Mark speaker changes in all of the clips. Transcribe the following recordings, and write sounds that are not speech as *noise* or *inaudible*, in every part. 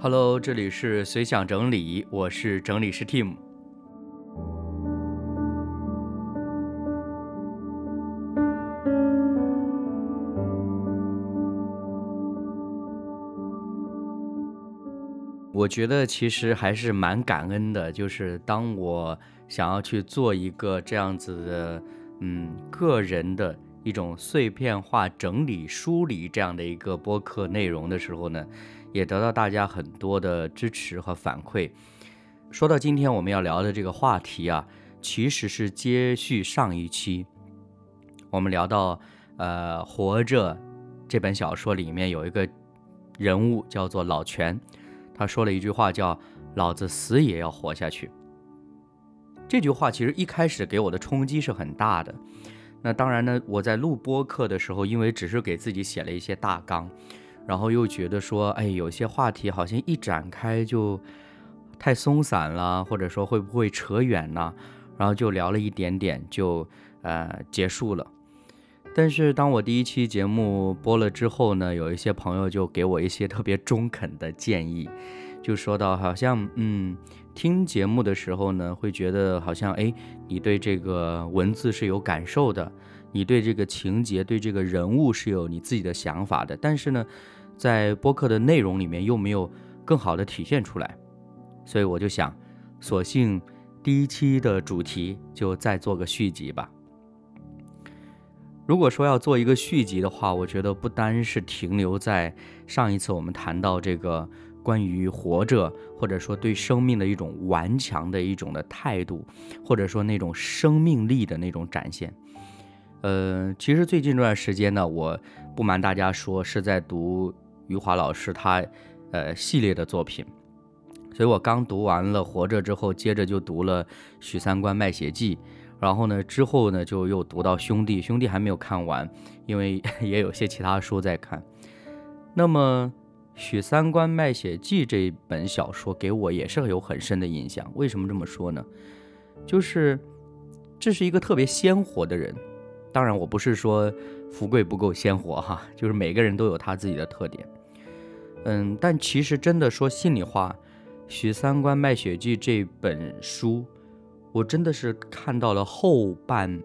Speaker 1: Hello，这里是随想整理，我是整理师 Tim。我觉得其实还是蛮感恩的，就是当我想要去做一个这样子的，嗯，个人的一种碎片化整理梳理这样的一个播客内容的时候呢，也得到大家很多的支持和反馈。说到今天我们要聊的这个话题啊，其实是接续上一期我们聊到，呃，《活着》这本小说里面有一个人物叫做老全。他说了一句话，叫“老子死也要活下去”。这句话其实一开始给我的冲击是很大的。那当然呢，我在录播课的时候，因为只是给自己写了一些大纲，然后又觉得说，哎，有些话题好像一展开就太松散了，或者说会不会扯远呢？然后就聊了一点点，就呃结束了。但是当我第一期节目播了之后呢，有一些朋友就给我一些特别中肯的建议，就说到好像嗯，听节目的时候呢，会觉得好像哎，你对这个文字是有感受的，你对这个情节、对这个人物是有你自己的想法的，但是呢，在播客的内容里面又没有更好的体现出来，所以我就想，索性第一期的主题就再做个续集吧。如果说要做一个续集的话，我觉得不单是停留在上一次我们谈到这个关于活着，或者说对生命的一种顽强的一种的态度，或者说那种生命力的那种展现。呃，其实最近这段时间呢，我不瞒大家说，是在读余华老师他呃系列的作品，所以我刚读完了《活着》之后，接着就读了《许三观卖血记》。然后呢，之后呢，就又读到《兄弟》，《兄弟》还没有看完，因为 *laughs* 也有些其他书在看。那么，《许三观卖血记》这本小说给我也是有很深的印象。为什么这么说呢？就是这是一个特别鲜活的人。当然，我不是说福贵不够鲜活哈，就是每个人都有他自己的特点。嗯，但其实真的说心里话，《许三观卖血记》这本书。我真的是看到了后半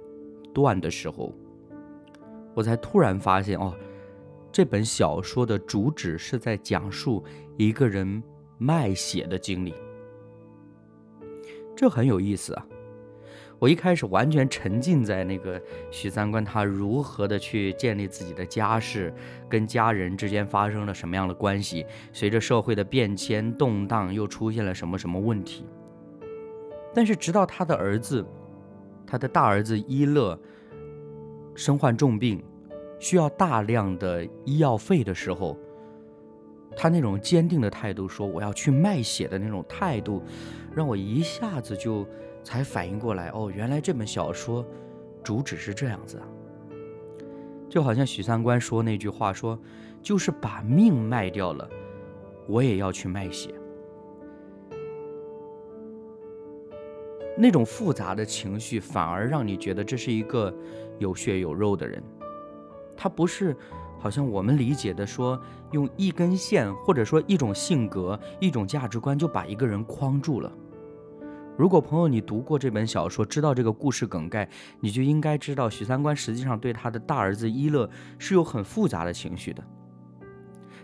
Speaker 1: 段的时候，我才突然发现哦，这本小说的主旨是在讲述一个人卖血的经历，这很有意思啊！我一开始完全沉浸在那个许三观他如何的去建立自己的家世，跟家人之间发生了什么样的关系，随着社会的变迁动荡，又出现了什么什么问题。但是，直到他的儿子，他的大儿子伊乐身患重病，需要大量的医药费的时候，他那种坚定的态度，说我要去卖血的那种态度，让我一下子就才反应过来，哦，原来这本小说主旨是这样子啊！就好像许三观说那句话，说就是把命卖掉了，我也要去卖血。那种复杂的情绪，反而让你觉得这是一个有血有肉的人。他不是好像我们理解的说，用一根线或者说一种性格、一种价值观就把一个人框住了。如果朋友你读过这本小说，知道这个故事梗概，你就应该知道许三观实际上对他的大儿子一乐是有很复杂的情绪的。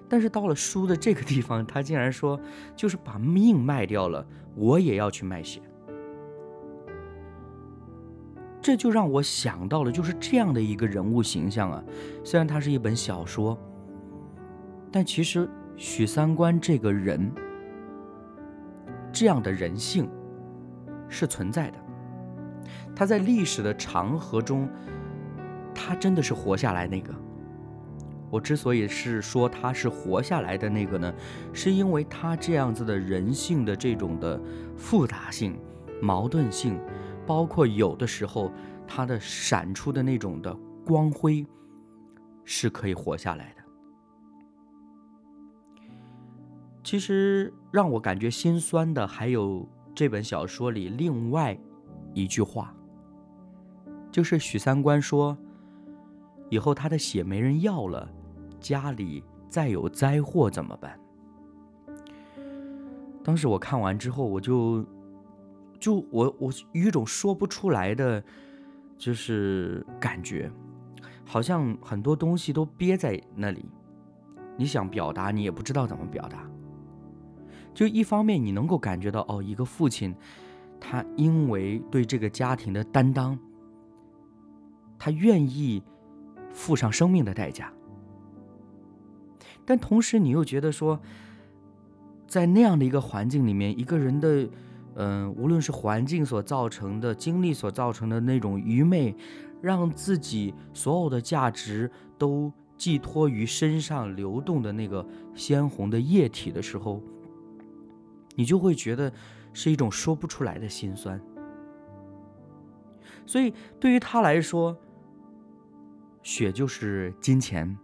Speaker 1: 但是到了书的这个地方，他竟然说，就是把命卖掉了，我也要去卖血。这就让我想到了，就是这样的一个人物形象啊。虽然它是一本小说，但其实许三观这个人，这样的人性是存在的。他在历史的长河中，他真的是活下来那个。我之所以是说他是活下来的那个呢，是因为他这样子的人性的这种的复杂性、矛盾性。包括有的时候，它的闪出的那种的光辉，是可以活下来的。其实让我感觉心酸的，还有这本小说里另外一句话，就是许三观说：“以后他的血没人要了，家里再有灾祸怎么办？”当时我看完之后，我就就我我有一种说不出来的，就是感觉，好像很多东西都憋在那里，你想表达，你也不知道怎么表达。就一方面，你能够感觉到，哦，一个父亲，他因为对这个家庭的担当，他愿意付上生命的代价。但同时，你又觉得说，在那样的一个环境里面，一个人的，嗯，无论是环境所造成的、经历所造成的那种愚昧，让自己所有的价值都寄托于身上流动的那个鲜红的液体的时候。你就会觉得是一种说不出来的心酸，所以对于他来说，血就是金钱。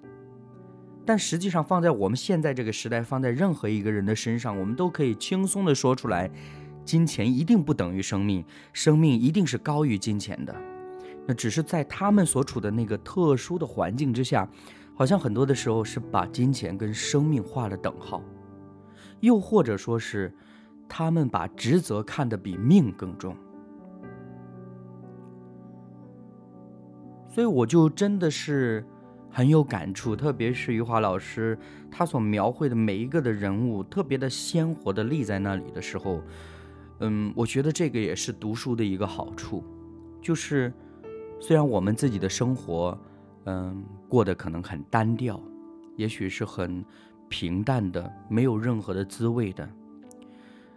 Speaker 1: 但实际上放在我们现在这个时代，放在任何一个人的身上，我们都可以轻松的说出来：金钱一定不等于生命，生命一定是高于金钱的。那只是在他们所处的那个特殊的环境之下，好像很多的时候是把金钱跟生命画了等号，又或者说是。他们把职责看得比命更重，所以我就真的是很有感触。特别是余华老师他所描绘的每一个的人物，特别的鲜活的立在那里的时候，嗯，我觉得这个也是读书的一个好处，就是虽然我们自己的生活，嗯，过得可能很单调，也许是很平淡的，没有任何的滋味的。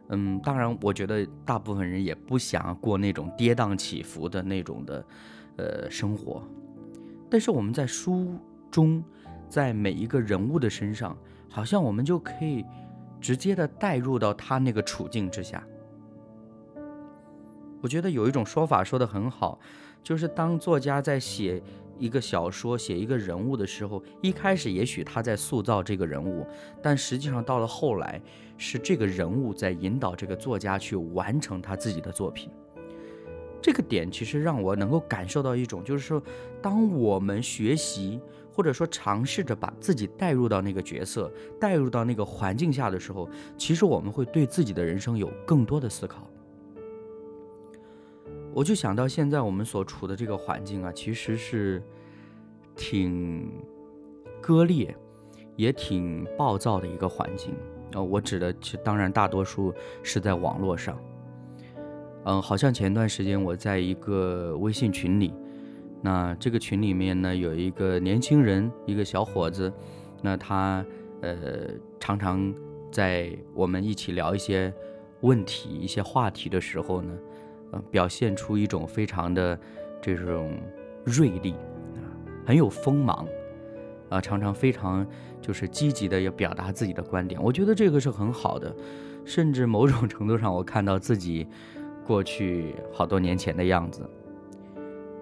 Speaker 1: 嗯，当然，我觉得大部分人也不想过那种跌宕起伏的那种的，呃，生活。但是我们在书中，在每一个人物的身上，好像我们就可以直接的带入到他那个处境之下。我觉得有一种说法说的很好，就是当作家在写。一个小说写一个人物的时候，一开始也许他在塑造这个人物，但实际上到了后来，是这个人物在引导这个作家去完成他自己的作品。这个点其实让我能够感受到一种，就是说，当我们学习或者说尝试着把自己带入到那个角色、带入到那个环境下的时候，其实我们会对自己的人生有更多的思考。我就想到现在我们所处的这个环境啊，其实是挺割裂，也挺暴躁的一个环境啊。我指的，其当然大多数是在网络上。嗯，好像前段时间我在一个微信群里，那这个群里面呢有一个年轻人，一个小伙子，那他呃常常在我们一起聊一些问题、一些话题的时候呢。呃，表现出一种非常的这种锐利啊，很有锋芒啊，常常非常就是积极的要表达自己的观点。我觉得这个是很好的，甚至某种程度上，我看到自己过去好多年前的样子。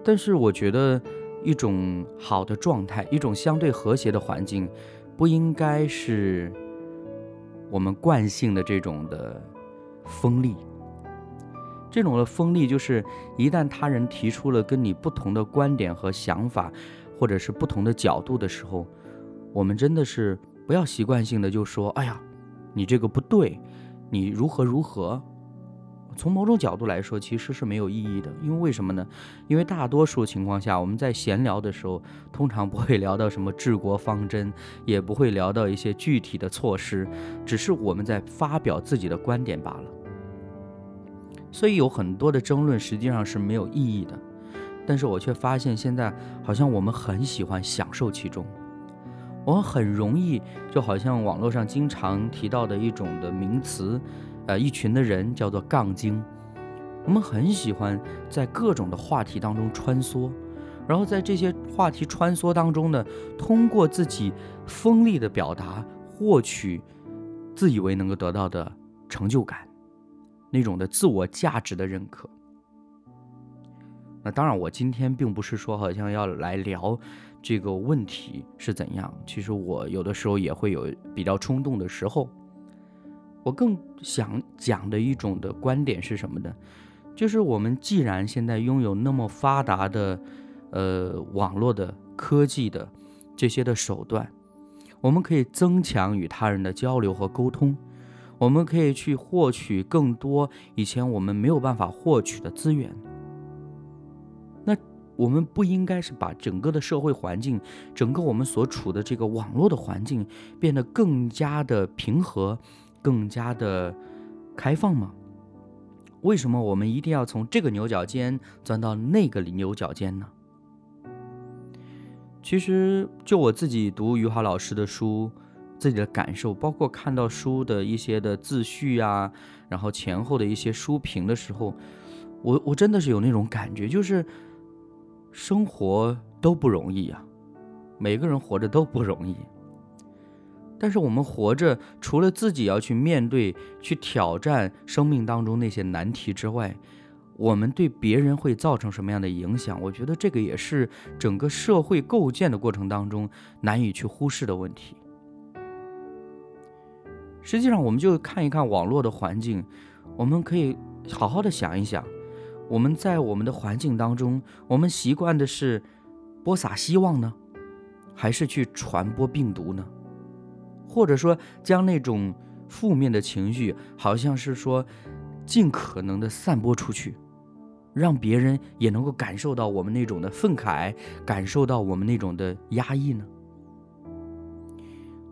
Speaker 1: 但是，我觉得一种好的状态，一种相对和谐的环境，不应该是我们惯性的这种的锋利。这种的锋利，就是一旦他人提出了跟你不同的观点和想法，或者是不同的角度的时候，我们真的是不要习惯性的就说：“哎呀，你这个不对，你如何如何。”从某种角度来说，其实是没有意义的。因为为什么呢？因为大多数情况下，我们在闲聊的时候，通常不会聊到什么治国方针，也不会聊到一些具体的措施，只是我们在发表自己的观点罢了。所以有很多的争论实际上是没有意义的，但是我却发现现在好像我们很喜欢享受其中，我们很容易就好像网络上经常提到的一种的名词，呃，一群的人叫做杠精，我们很喜欢在各种的话题当中穿梭，然后在这些话题穿梭当中呢，通过自己锋利的表达获取自以为能够得到的成就感。那种的自我价值的认可。那当然，我今天并不是说好像要来聊这个问题是怎样。其实我有的时候也会有比较冲动的时候。我更想讲的一种的观点是什么呢？就是我们既然现在拥有那么发达的，呃，网络的科技的这些的手段，我们可以增强与他人的交流和沟通。我们可以去获取更多以前我们没有办法获取的资源。那我们不应该是把整个的社会环境，整个我们所处的这个网络的环境变得更加的平和，更加的开放吗？为什么我们一定要从这个牛角尖钻到那个牛角尖呢？其实，就我自己读余华老师的书。自己的感受，包括看到书的一些的自序啊，然后前后的一些书评的时候，我我真的是有那种感觉，就是生活都不容易啊，每个人活着都不容易。但是我们活着，除了自己要去面对、去挑战生命当中那些难题之外，我们对别人会造成什么样的影响？我觉得这个也是整个社会构建的过程当中难以去忽视的问题。实际上，我们就看一看网络的环境，我们可以好好的想一想，我们在我们的环境当中，我们习惯的是播撒希望呢，还是去传播病毒呢？或者说，将那种负面的情绪，好像是说尽可能的散播出去，让别人也能够感受到我们那种的愤慨，感受到我们那种的压抑呢？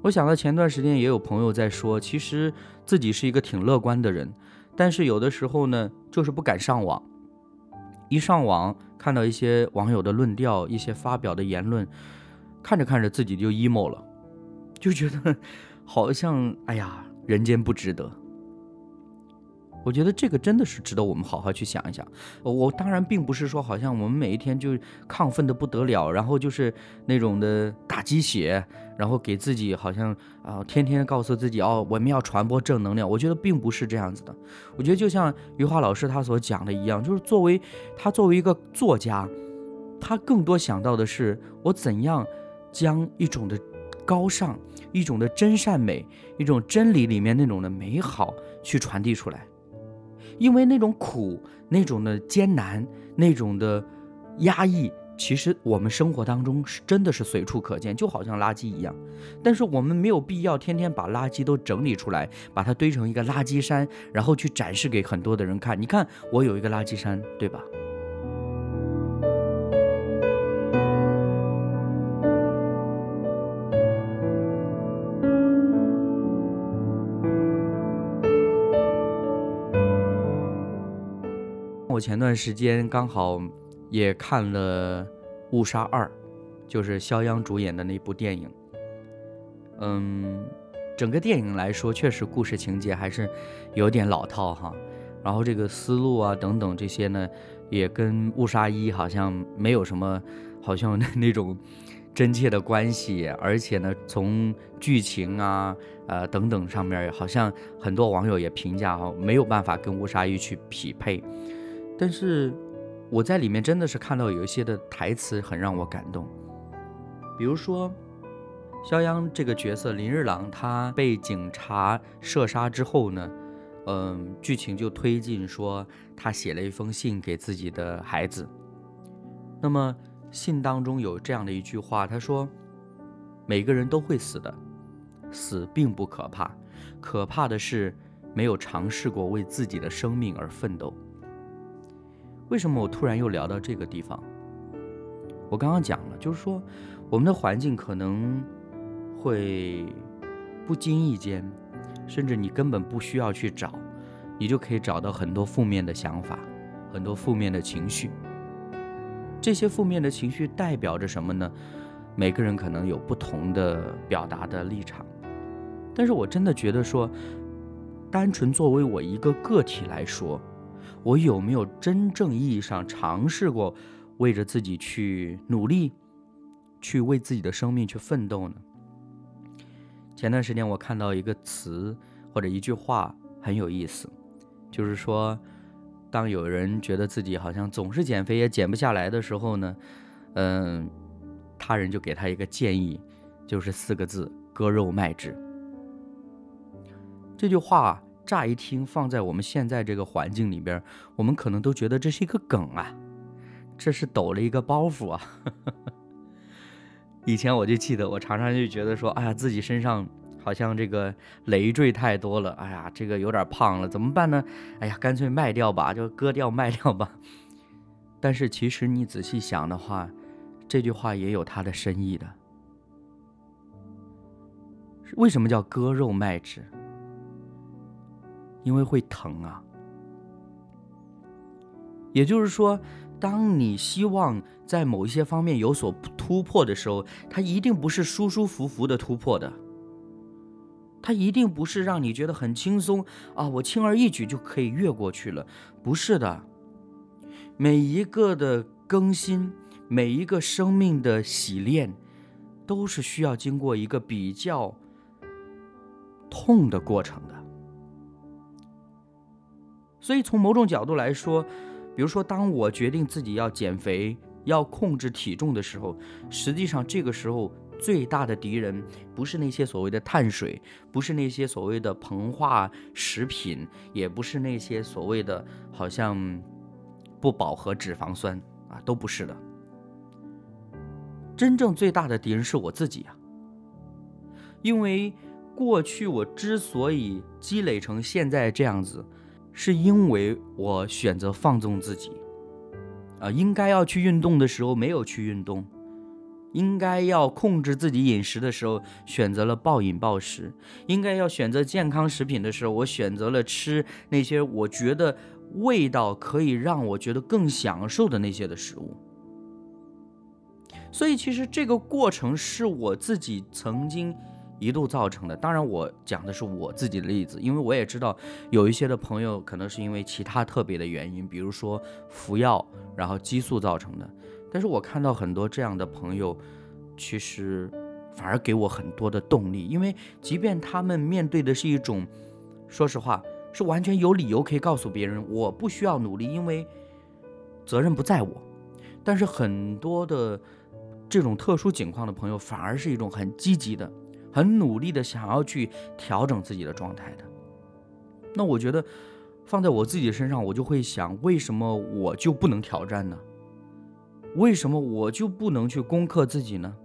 Speaker 1: 我想到前段时间也有朋友在说，其实自己是一个挺乐观的人，但是有的时候呢，就是不敢上网。一上网看到一些网友的论调，一些发表的言论，看着看着自己就 emo 了，就觉得 *laughs* 好像哎呀，人间不值得。我觉得这个真的是值得我们好好去想一想。我当然并不是说好像我们每一天就亢奋的不得了，然后就是那种的打鸡血，然后给自己好像啊天天告诉自己哦我们要传播正能量。我觉得并不是这样子的。我觉得就像余华老师他所讲的一样，就是作为他作为一个作家，他更多想到的是我怎样将一种的高尚、一种的真善美、一种真理里面那种的美好去传递出来。因为那种苦、那种的艰难、那种的压抑，其实我们生活当中是真的是随处可见，就好像垃圾一样。但是我们没有必要天天把垃圾都整理出来，把它堆成一个垃圾山，然后去展示给很多的人看。你看，我有一个垃圾山，对吧？我前段时间刚好也看了《误杀二》，就是肖央主演的那部电影。嗯，整个电影来说，确实故事情节还是有点老套哈。然后这个思路啊等等这些呢，也跟《误杀一》好像没有什么，好像那 *laughs* 种真切的关系。而且呢，从剧情啊呃等等上面，好像很多网友也评价哈，没有办法跟《误杀一》去匹配。但是我在里面真的是看到有一些的台词很让我感动，比如说肖央这个角色林日朗，他被警察射杀之后呢，嗯，剧情就推进说他写了一封信给自己的孩子。那么信当中有这样的一句话，他说：“每个人都会死的，死并不可怕，可怕的是没有尝试过为自己的生命而奋斗。”为什么我突然又聊到这个地方？我刚刚讲了，就是说，我们的环境可能会不经意间，甚至你根本不需要去找，你就可以找到很多负面的想法，很多负面的情绪。这些负面的情绪代表着什么呢？每个人可能有不同的表达的立场，但是我真的觉得说，单纯作为我一个个体来说。我有没有真正意义上尝试过为着自己去努力，去为自己的生命去奋斗呢？前段时间我看到一个词或者一句话很有意思，就是说，当有人觉得自己好像总是减肥也减不下来的时候呢，嗯，他人就给他一个建议，就是四个字：割肉卖脂。这句话。乍一听，放在我们现在这个环境里边，我们可能都觉得这是一个梗啊，这是抖了一个包袱啊。*laughs* 以前我就记得，我常常就觉得说，哎呀，自己身上好像这个累赘太多了，哎呀，这个有点胖了，怎么办呢？哎呀，干脆卖掉吧，就割掉卖掉吧。但是其实你仔细想的话，这句话也有它的深意的。为什么叫割肉卖脂？因为会疼啊。也就是说，当你希望在某一些方面有所突破的时候，它一定不是舒舒服服的突破的。它一定不是让你觉得很轻松啊，我轻而易举就可以越过去了。不是的，每一个的更新，每一个生命的洗练，都是需要经过一个比较痛的过程的。所以从某种角度来说，比如说当我决定自己要减肥、要控制体重的时候，实际上这个时候最大的敌人不是那些所谓的碳水，不是那些所谓的膨化食品，也不是那些所谓的好像不饱和脂肪酸啊，都不是的。真正最大的敌人是我自己啊，因为过去我之所以积累成现在这样子。是因为我选择放纵自己，啊，应该要去运动的时候没有去运动，应该要控制自己饮食的时候选择了暴饮暴食，应该要选择健康食品的时候，我选择了吃那些我觉得味道可以让我觉得更享受的那些的食物。所以其实这个过程是我自己曾经。一度造成的，当然我讲的是我自己的例子，因为我也知道有一些的朋友可能是因为其他特别的原因，比如说服药然后激素造成的。但是我看到很多这样的朋友，其实反而给我很多的动力，因为即便他们面对的是一种，说实话是完全有理由可以告诉别人我不需要努力，因为责任不在我。但是很多的这种特殊情况的朋友，反而是一种很积极的。很努力的想要去调整自己的状态的，那我觉得放在我自己身上，我就会想，为什么我就不能挑战呢？为什么我就不能去攻克自己呢？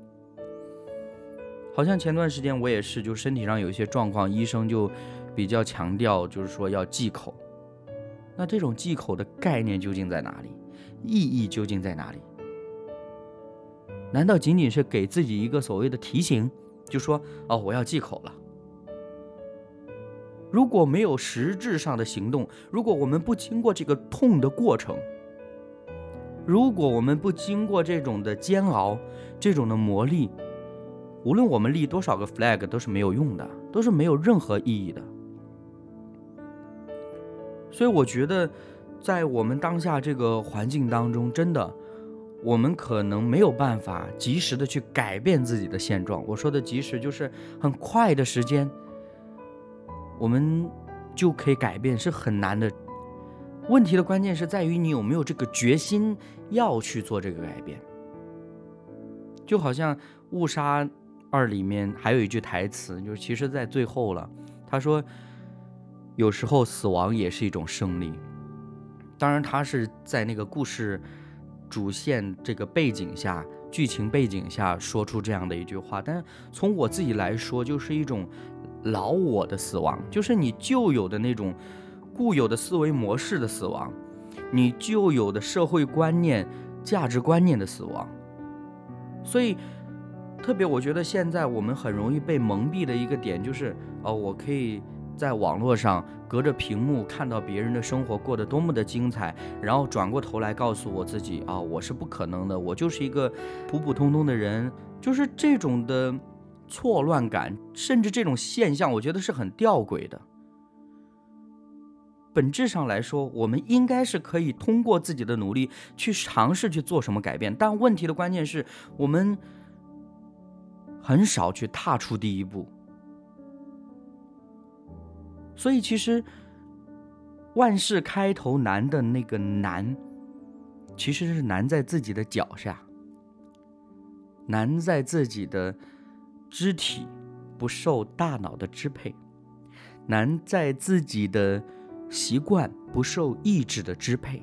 Speaker 1: 好像前段时间我也是，就身体上有一些状况，医生就比较强调，就是说要忌口。那这种忌口的概念究竟在哪里？意义究竟在哪里？难道仅仅是给自己一个所谓的提醒？就说哦，我要忌口了。如果没有实质上的行动，如果我们不经过这个痛的过程，如果我们不经过这种的煎熬、这种的磨砺，无论我们立多少个 flag 都是没有用的，都是没有任何意义的。所以我觉得，在我们当下这个环境当中，真的。我们可能没有办法及时的去改变自己的现状。我说的及时，就是很快的时间，我们就可以改变，是很难的。问题的关键是在于你有没有这个决心要去做这个改变。就好像《误杀二》里面还有一句台词，就是其实在最后了，他说：“有时候死亡也是一种胜利。”当然，他是在那个故事。主线这个背景下，剧情背景下说出这样的一句话，但从我自己来说，就是一种老我的死亡，就是你旧有的那种固有的思维模式的死亡，你旧有的社会观念、价值观念的死亡。所以，特别我觉得现在我们很容易被蒙蔽的一个点，就是哦，我可以。在网络上隔着屏幕看到别人的生活过得多么的精彩，然后转过头来告诉我自己啊，我是不可能的，我就是一个普普通通的人，就是这种的错乱感，甚至这种现象，我觉得是很吊诡的。本质上来说，我们应该是可以通过自己的努力去尝试去做什么改变，但问题的关键是我们很少去踏出第一步。所以，其实万事开头难的那个难，其实是难在自己的脚下，难在自己的肢体不受大脑的支配，难在自己的习惯不受意志的支配，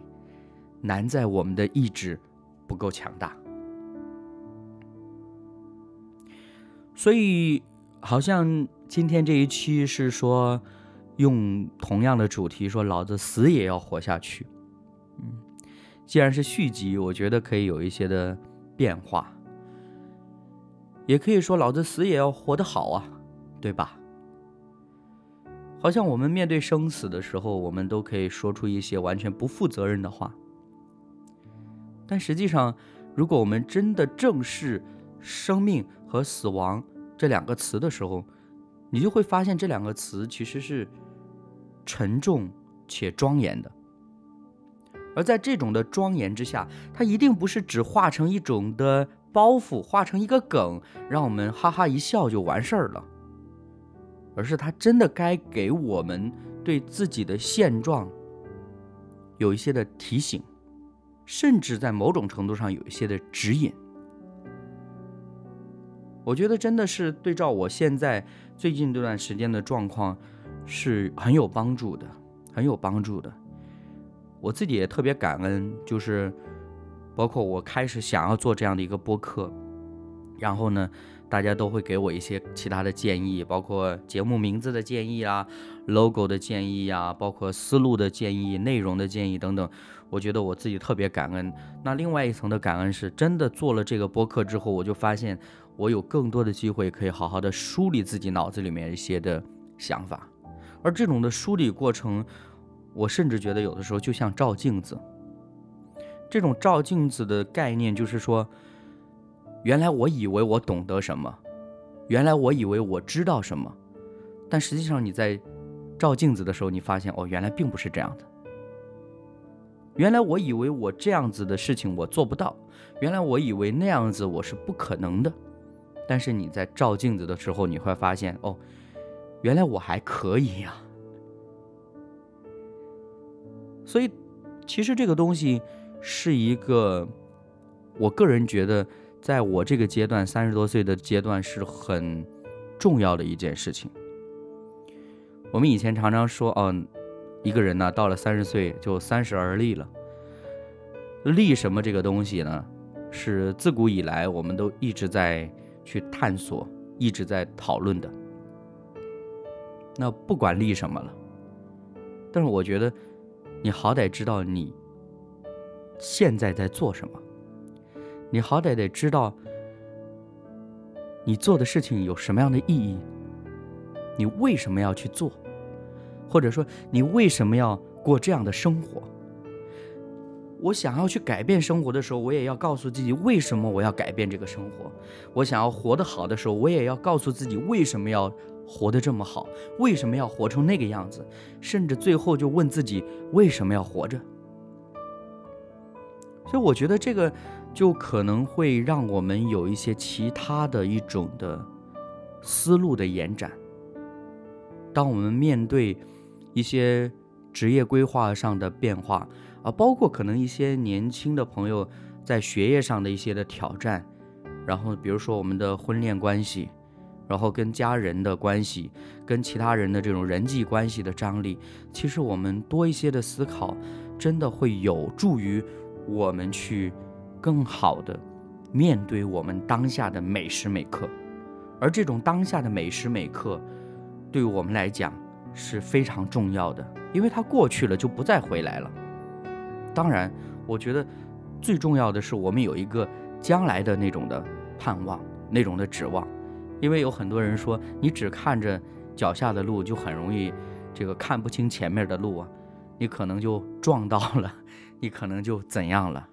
Speaker 1: 难在我们的意志不够强大。所以，好像今天这一期是说用同样的主题，说老子死也要活下去。嗯，既然是续集，我觉得可以有一些的变化，也可以说老子死也要活得好啊，对吧？好像我们面对生死的时候，我们都可以说出一些完全不负责任的话，但实际上，如果我们真的正视生命和死亡这两个词的时候，你就会发现这两个词其实是沉重且庄严的。而在这种的庄严之下，它一定不是只化成一种的包袱，化成一个梗，让我们哈哈一笑就完事儿了。而是他真的该给我们对自己的现状有一些的提醒，甚至在某种程度上有一些的指引。我觉得真的是对照我现在最近这段时间的状况是很有帮助的，很有帮助的。我自己也特别感恩，就是包括我开始想要做这样的一个播客，然后呢。大家都会给我一些其他的建议，包括节目名字的建议啊，logo 的建议啊，包括思路的建议、内容的建议等等。我觉得我自己特别感恩。那另外一层的感恩是真的做了这个播客之后，我就发现我有更多的机会可以好好的梳理自己脑子里面一些的想法。而这种的梳理过程，我甚至觉得有的时候就像照镜子。这种照镜子的概念就是说。原来我以为我懂得什么，原来我以为我知道什么，但实际上你在照镜子的时候，你发现哦，原来并不是这样的。原来我以为我这样子的事情我做不到，原来我以为那样子我是不可能的，但是你在照镜子的时候，你会发现哦，原来我还可以呀。所以，其实这个东西是一个，我个人觉得。在我这个阶段，三十多岁的阶段是很重要的一件事情。我们以前常常说，哦，一个人呢，到了三十岁就三十而立了。立什么这个东西呢？是自古以来我们都一直在去探索、一直在讨论的。那不管立什么了，但是我觉得，你好歹知道你现在在做什么。你好歹得知道，你做的事情有什么样的意义，你为什么要去做，或者说你为什么要过这样的生活？我想要去改变生活的时候，我也要告诉自己为什么我要改变这个生活。我想要活得好的时候，我也要告诉自己为什么要活得这么好，为什么要活成那个样子，甚至最后就问自己为什么要活着。所以我觉得这个。就可能会让我们有一些其他的一种的思路的延展。当我们面对一些职业规划上的变化啊，包括可能一些年轻的朋友在学业上的一些的挑战，然后比如说我们的婚恋关系，然后跟家人的关系，跟其他人的这种人际关系的张力，其实我们多一些的思考，真的会有助于我们去。更好的面对我们当下的每时每刻，而这种当下的每时每刻，对于我们来讲是非常重要的，因为它过去了就不再回来了。当然，我觉得最重要的是我们有一个将来的那种的盼望，那种的指望，因为有很多人说你只看着脚下的路，就很容易这个看不清前面的路啊，你可能就撞到了，*laughs* 你可能就怎样了。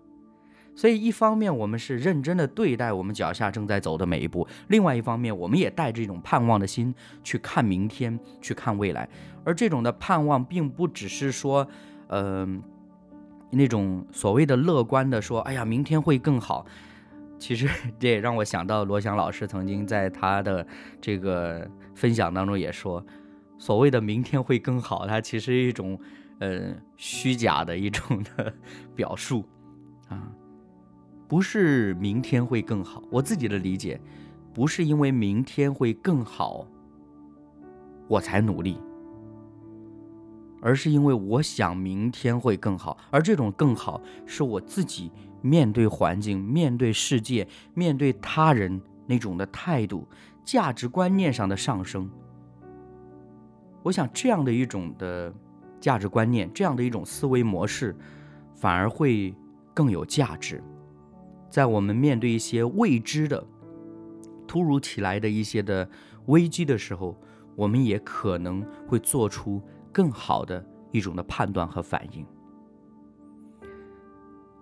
Speaker 1: 所以，一方面我们是认真的对待我们脚下正在走的每一步；另外一方面，我们也带着一种盼望的心去看明天，去看未来。而这种的盼望，并不只是说，嗯，那种所谓的乐观的说：“哎呀，明天会更好。”其实 *laughs* 这也让我想到罗翔老师曾经在他的这个分享当中也说：“所谓的明天会更好，它其实一种，呃，虚假的一种的 *laughs* 表述，啊。”不是明天会更好，我自己的理解，不是因为明天会更好，我才努力，而是因为我想明天会更好，而这种更好是我自己面对环境、面对世界、面对他人那种的态度、价值观念上的上升，我想这样的一种的价值观念，这样的一种思维模式，反而会更有价值。在我们面对一些未知的、突如其来的一些的危机的时候，我们也可能会做出更好的一种的判断和反应。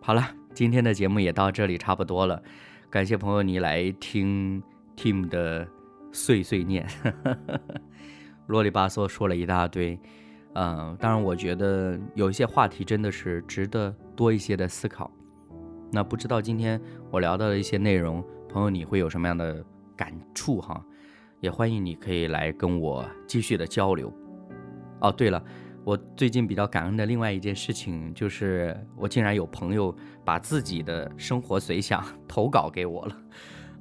Speaker 1: 好了，今天的节目也到这里差不多了，感谢朋友你来听 Tim 的碎碎念，*laughs* 啰里吧嗦说了一大堆。嗯，当然我觉得有一些话题真的是值得多一些的思考。那不知道今天我聊到的一些内容，朋友你会有什么样的感触哈？也欢迎你可以来跟我继续的交流。哦，对了，我最近比较感恩的另外一件事情就是，我竟然有朋友把自己的生活随想 *laughs* 投稿给我了。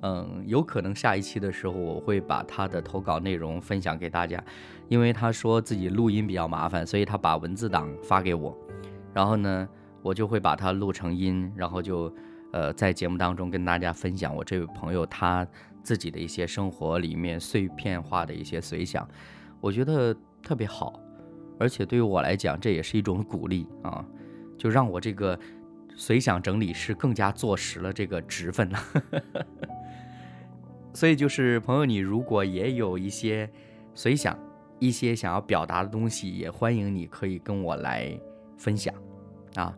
Speaker 1: 嗯，有可能下一期的时候我会把他的投稿内容分享给大家，因为他说自己录音比较麻烦，所以他把文字档发给我，然后呢。我就会把它录成音，然后就，呃，在节目当中跟大家分享我这位朋友他自己的一些生活里面碎片化的一些随想，我觉得特别好，而且对于我来讲这也是一种鼓励啊，就让我这个随想整理师更加坐实了这个职分了。*laughs* 所以就是朋友，你如果也有一些随想，一些想要表达的东西，也欢迎你可以跟我来分享。啊，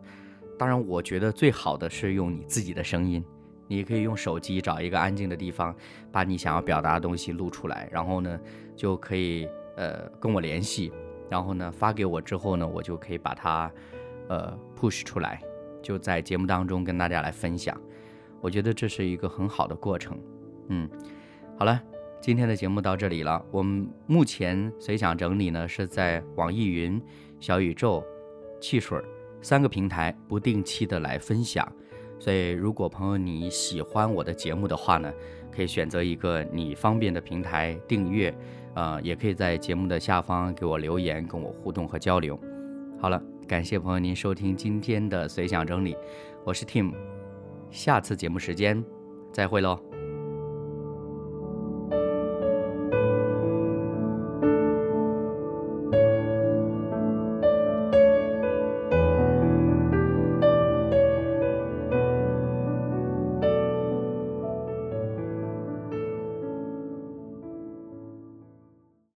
Speaker 1: 当然，我觉得最好的是用你自己的声音。你可以用手机找一个安静的地方，把你想要表达的东西录出来，然后呢，就可以呃跟我联系，然后呢发给我之后呢，我就可以把它呃 push 出来，就在节目当中跟大家来分享。我觉得这是一个很好的过程。嗯，好了，今天的节目到这里了。我们目前随想整理呢是在网易云、小宇宙、汽水。三个平台不定期的来分享，所以如果朋友你喜欢我的节目的话呢，可以选择一个你方便的平台订阅，呃，也可以在节目的下方给我留言，跟我互动和交流。好了，感谢朋友您收听今天的随想整理，我是 Tim，下次节目时间再会喽。